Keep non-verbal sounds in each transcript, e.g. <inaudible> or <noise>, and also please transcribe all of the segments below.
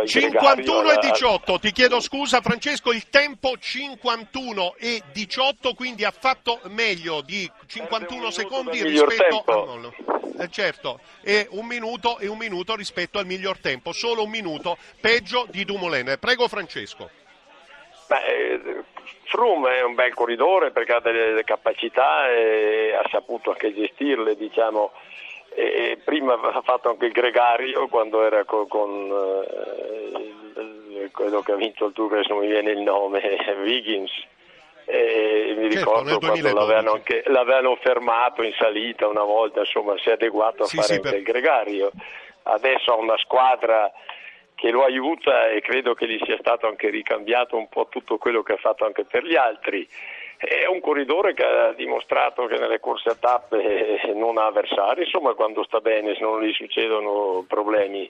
il 51 gregario e alla- 18, ti chiedo scusa Francesco, il tempo 51 e 18, quindi ha fatto meglio di 51 minuto secondi rispetto al nullo. Eh, certo, e un minuto e un minuto rispetto al miglior tempo, solo un minuto peggio di Dumoulin. Prego Francesco. Beh, eh, Froome è un bel corridore perché ha delle capacità e ha saputo anche gestirle, diciamo. E prima ha fatto anche il gregario quando era co- con, eh, quello che ha vinto il tour, adesso non mi viene il nome, <laughs> Wiggins. E mi Certo, ricordo quando 2012. l'avevano, anche- l'avevano fermato in salita una volta, insomma si è adeguato a Sì, fare sì, anche per- il gregario. Adesso ha una squadra che lo aiuta e credo che gli sia stato anche ricambiato un po' tutto quello che ha fatto anche per gli altri. È un corridore che ha dimostrato che nelle corse a tappe eh, non ha avversari, insomma quando sta bene, se non gli succedono problemi.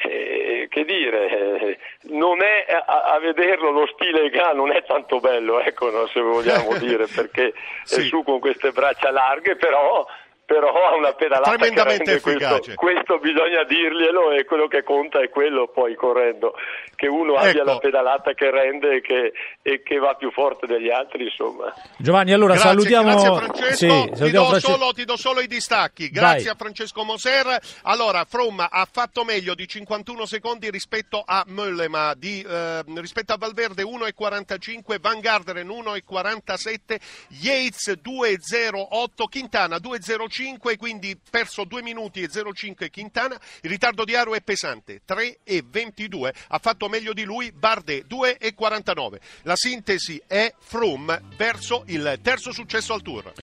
Eh, che dire, eh, non è, a, a vederlo lo stile che ha non è tanto bello, ecco, no, se vogliamo <laughs> dire, perché Sì. è su con queste braccia larghe, però, però ha una pedalata Tremendamente rende questo, efficace. questo bisogna dirglielo e quello che conta è quello poi correndo, che uno abbia Ecco. la pedalata che rende e che, e che va più forte degli altri, insomma. Giovanni, allora grazie, salutiamo. grazie Francesco, Sì, ti, salutiamo do Francesco. solo, ti do solo i distacchi. Grazie Vai. a Francesco Moser. Allora, Fromm ha fatto meglio di 51 secondi rispetto a Möllema, di, eh, rispetto a Valverde 1,45, Van Garderen 1,47, Yates 2,08, Quintana 2,05, quindi perso 2 minuti e 0,5 Quintana. Il ritardo di Aro è pesante, 3,22. Ha fatto meglio di lui Bardet 2,49. La sintesi è Fromm verso il terzo successo al Tour.